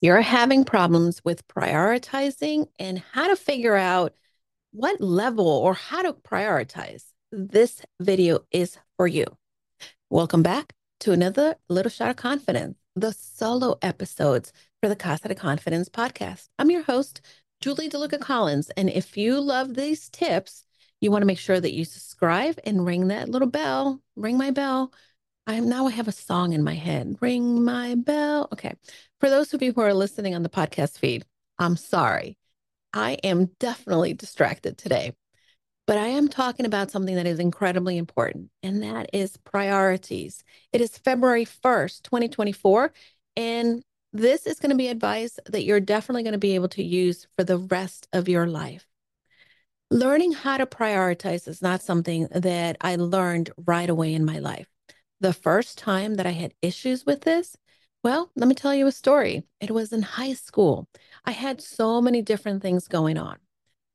you're having problems with prioritizing and how to figure out what level or how to prioritize, this video is for you. Welcome back to another Little Shot of Confidence, the solo episodes for the Casa de Confidence podcast. I'm your host, Julie DeLucca Collins. And if you love these tips, you want to make sure that you subscribe and ring that little bell, ring my bell I'm now I have a song in my head. Ring my bell. Okay. For those of you who are listening on the podcast feed, I'm sorry. I am definitely distracted today. But I am talking about something that is incredibly important, and that is priorities. It is February 1st, 2024, and this is going to be advice that you're definitely going to be able to use for the rest of your life. Learning how to prioritize is not something that I learned right away in my life the first time that I had issues with this, well, let me tell you a story. It was in high school. I had so many different things going on.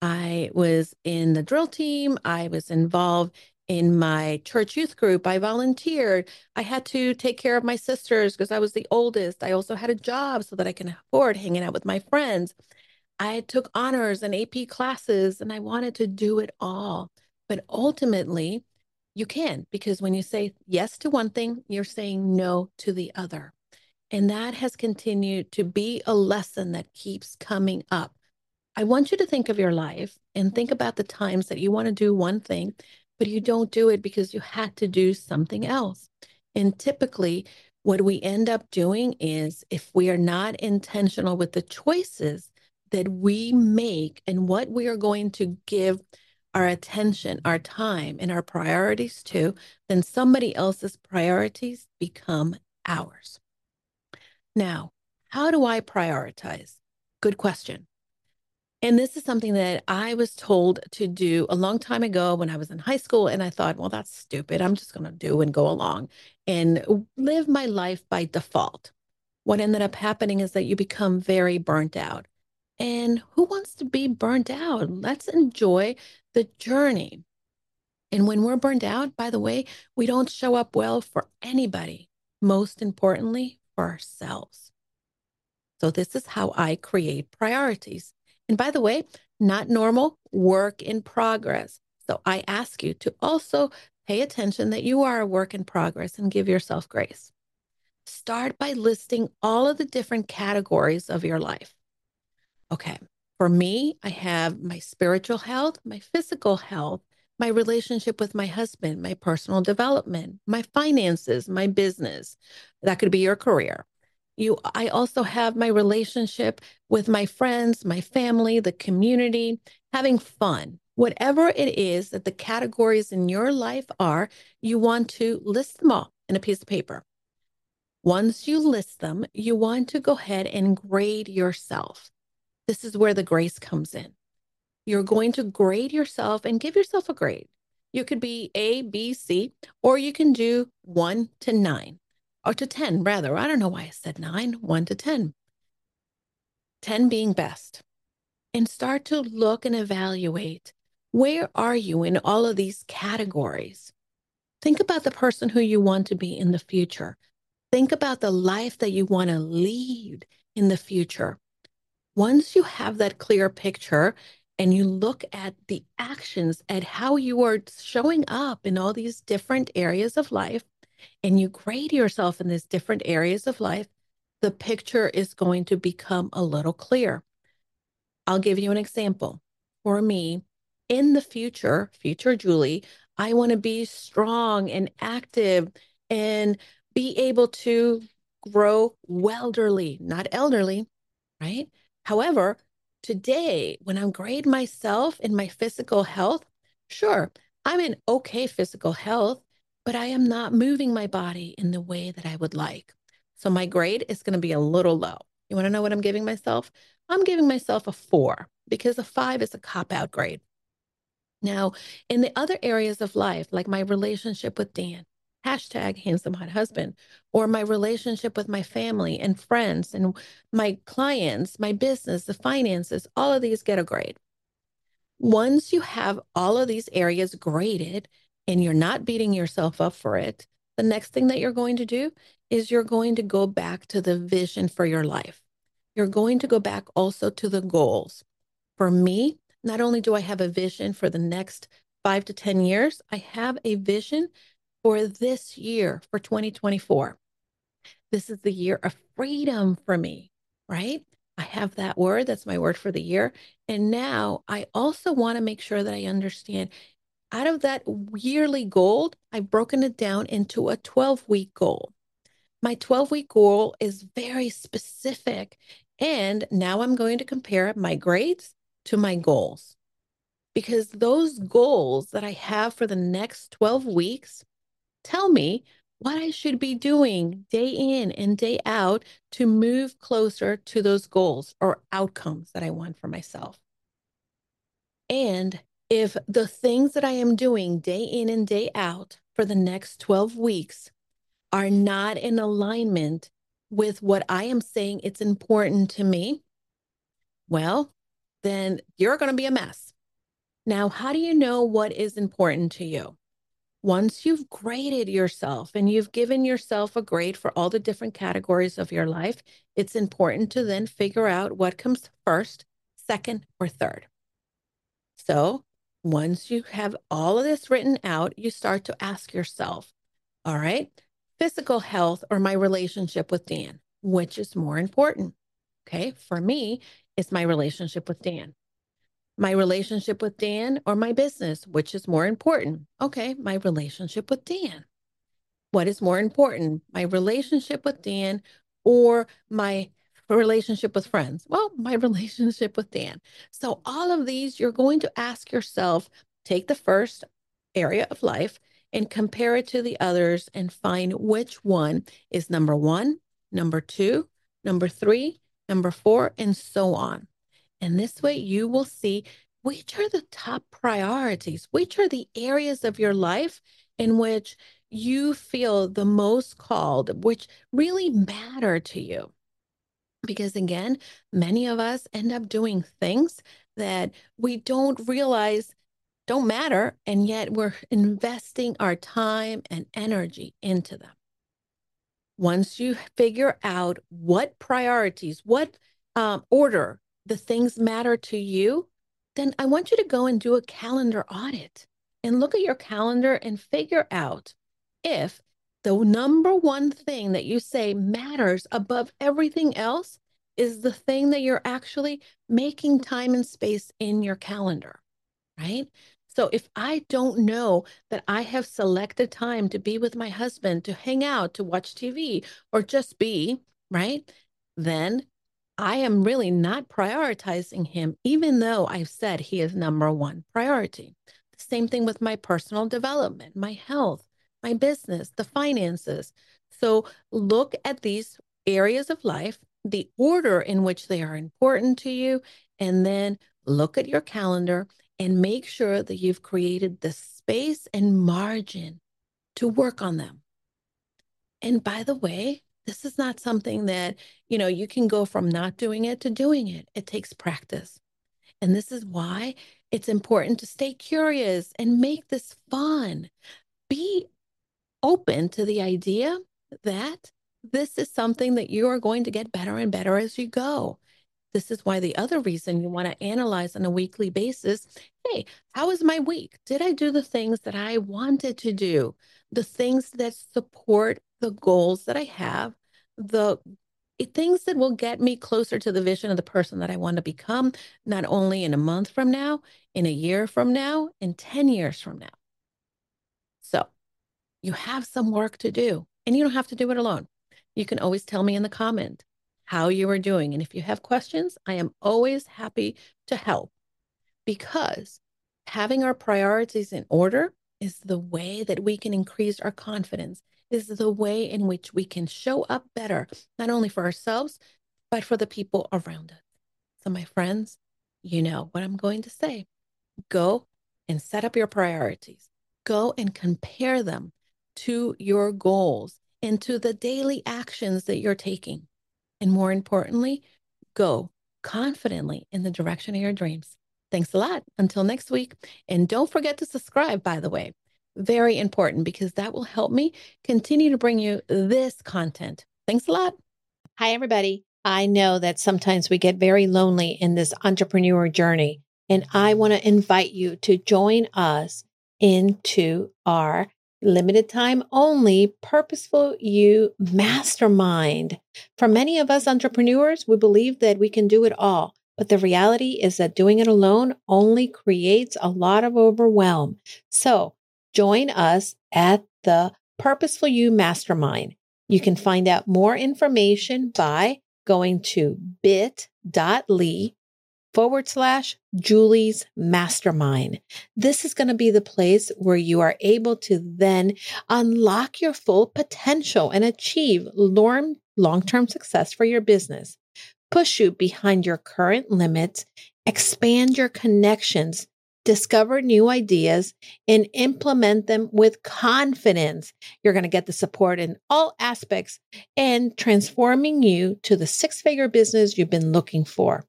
I was in the drill team, I was involved in my church youth group. I volunteered. I had to take care of my sisters because I was the oldest. I also had a job so that I can afford hanging out with my friends. I took honors and AP classes and I wanted to do it all. But ultimately, you can, because when you say yes to one thing, you're saying no to the other. And that has continued to be a lesson that keeps coming up. I want you to think of your life and think about the times that you want to do one thing, but you don't do it because you had to do something else. And typically, what we end up doing is if we are not intentional with the choices that we make and what we are going to give our attention, our time, and our priorities to, then somebody else's priorities become ours. Now, how do I prioritize? Good question. And this is something that I was told to do a long time ago when I was in high school. And I thought, well, that's stupid. I'm just going to do and go along and live my life by default. What ended up happening is that you become very burnt out. And who wants to be burnt out? Let's enjoy the journey. And when we're burned out, by the way, we don't show up well for anybody, most importantly, for ourselves. So, this is how I create priorities. And by the way, not normal, work in progress. So, I ask you to also pay attention that you are a work in progress and give yourself grace. Start by listing all of the different categories of your life. Okay, for me, I have my spiritual health, my physical health, my relationship with my husband, my personal development, my finances, my business. That could be your career. You I also have my relationship with my friends, my family, the community, having fun. Whatever it is that the categories in your life are, you want to list them all in a piece of paper. Once you list them, you want to go ahead and grade yourself. This is where the grace comes in. You're going to grade yourself and give yourself a grade. You could be A, B, C, or you can do one to nine or to 10, rather. I don't know why I said nine, one to 10. 10 being best. And start to look and evaluate where are you in all of these categories? Think about the person who you want to be in the future. Think about the life that you want to lead in the future once you have that clear picture and you look at the actions at how you are showing up in all these different areas of life and you grade yourself in these different areas of life, the picture is going to become a little clear. I'll give you an example. For me, in the future, future Julie, I want to be strong and active and be able to grow welderly, not elderly, right? However, today, when I'm grading myself in my physical health, sure, I'm in okay physical health, but I am not moving my body in the way that I would like. So my grade is going to be a little low. You want to know what I'm giving myself? I'm giving myself a four because a five is a cop out grade. Now, in the other areas of life, like my relationship with Dan, hashtag handsome hot husband, or my relationship with my family and friends and my clients, my business, the finances, all of these get a grade. Once you have all of these areas graded and you're not beating yourself up for it, the next thing that you're going to do is you're going to go back to the vision for your life. you're going to go back also to the goals. For me, not only do I have a vision for the next five to 10 years, I have a vision for this year, for 2024. This is the year of freedom for me, right? I have that word. That's my word for the year. And now I also want to make sure that I understand out of that yearly goal, I've broken it down into a 12 week goal. My 12 week goal is very specific. And now I'm going to compare my grades to my goals because those goals that I have for the next 12 weeks tell me what I should be doing day in and day out to move closer to those goals or outcomes that I want for myself. And if the things that I am doing day in and day out for the next 12 weeks are not in alignment with what I am saying it's important to me, well, then you're going to be a mess. Now, how do you know what is important to you? Once you've graded yourself and you've given yourself a grade for all the different categories of your life, it's important to then figure out what comes first, second, or third. So, once you have all of this written out, you start to ask yourself, all right, physical health or my relationship with Dan, which is more important? Okay, for me, it's my relationship with Dan. My relationship with Dan or my business, which is more important? Okay, my relationship with Dan. What is more important, my relationship with Dan or my relationship with friends? Well, my relationship with Dan. So, all of these, you're going to ask yourself take the first area of life and compare it to the others and find which one is number one, number two, number three, number four, and so on. And this way you will see which are the top priorities, which are the areas of your life in which you feel the most called, which really matter to you. Because again, many of us end up doing things that we don't realize don't matter, and yet we're investing our time and energy into them. Once you figure out what priorities, what um, order the things matter to you, then I want you to go and do a calendar audit and look at your calendar and figure out if the number one thing that you say matters above everything else is the thing that you're actually making time and space in your calendar, right? So if I don't know that I have selected time to be with my husband, to hang out, to watch TV, or just be, right? Then I am really not prioritizing him, even though I've said he is number one priority. The same thing with my personal development, my health, my business, the finances. So look at these areas of life, the order in which they are important to you, and then look at your calendar and make sure that you've created the space and margin to work on them. And by the way, this is not something that, you know, you can go from not doing it to doing it. It takes practice. And this is why it's important to stay curious and make this fun. Be open to the idea that this is something that you are going to get better and better as you go. This is why the other reason you want to analyze on a weekly basis hey, how was my week? Did I do the things that I wanted to do? The things that support the goals that I have, the things that will get me closer to the vision of the person that I want to become, not only in a month from now, in a year from now, in 10 years from now. So you have some work to do, and you don't have to do it alone. You can always tell me in the comment how you are doing. And if you have questions, I am always happy to help because having our priorities in order is the way that we can increase our confidence, is the way in which we can show up better, not only for ourselves, but for the people around us. So, my friends, you know what I'm going to say. Go and set up your priorities. Go and compare them to your goals and to the daily actions that you're taking. And more importantly, go confidently in the direction of your dreams. Thanks a lot. Until next week. And don't forget to subscribe, by the way. Very important because that will help me continue to bring you this content. Thanks a lot. Hi, everybody. I know that sometimes we get very lonely in this entrepreneur journey, and I want to invite you to join us into our limited time only purposeful you mastermind. For many of us entrepreneurs, we believe that we can do it all. But the reality is that doing it alone only creates a lot of overwhelm. So join us at the Purposeful You Mastermind. You can find out more information by going to bit.ly forward slash Julie's mastermind. This is going to be the place where you are able to then unlock your full potential and achieve long term success for your business, push you behind your current limits, expand your connections discover new ideas and implement them with confidence. You're going to get the support in all aspects and transforming you to the six figure business you've been looking for.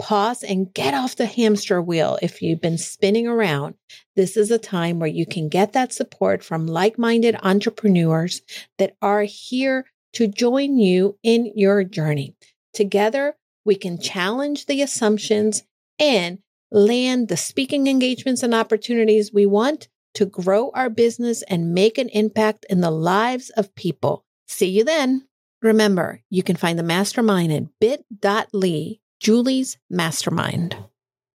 Pause and get off the hamster wheel if you've been spinning around. This is a time where you can get that support from like minded entrepreneurs that are here to join you in your journey. Together, we can challenge the assumptions and land the speaking engagements and opportunities we want to grow our business and make an impact in the lives of people. See you then. Remember, you can find the mastermind at bit.ly, Julie's Mastermind.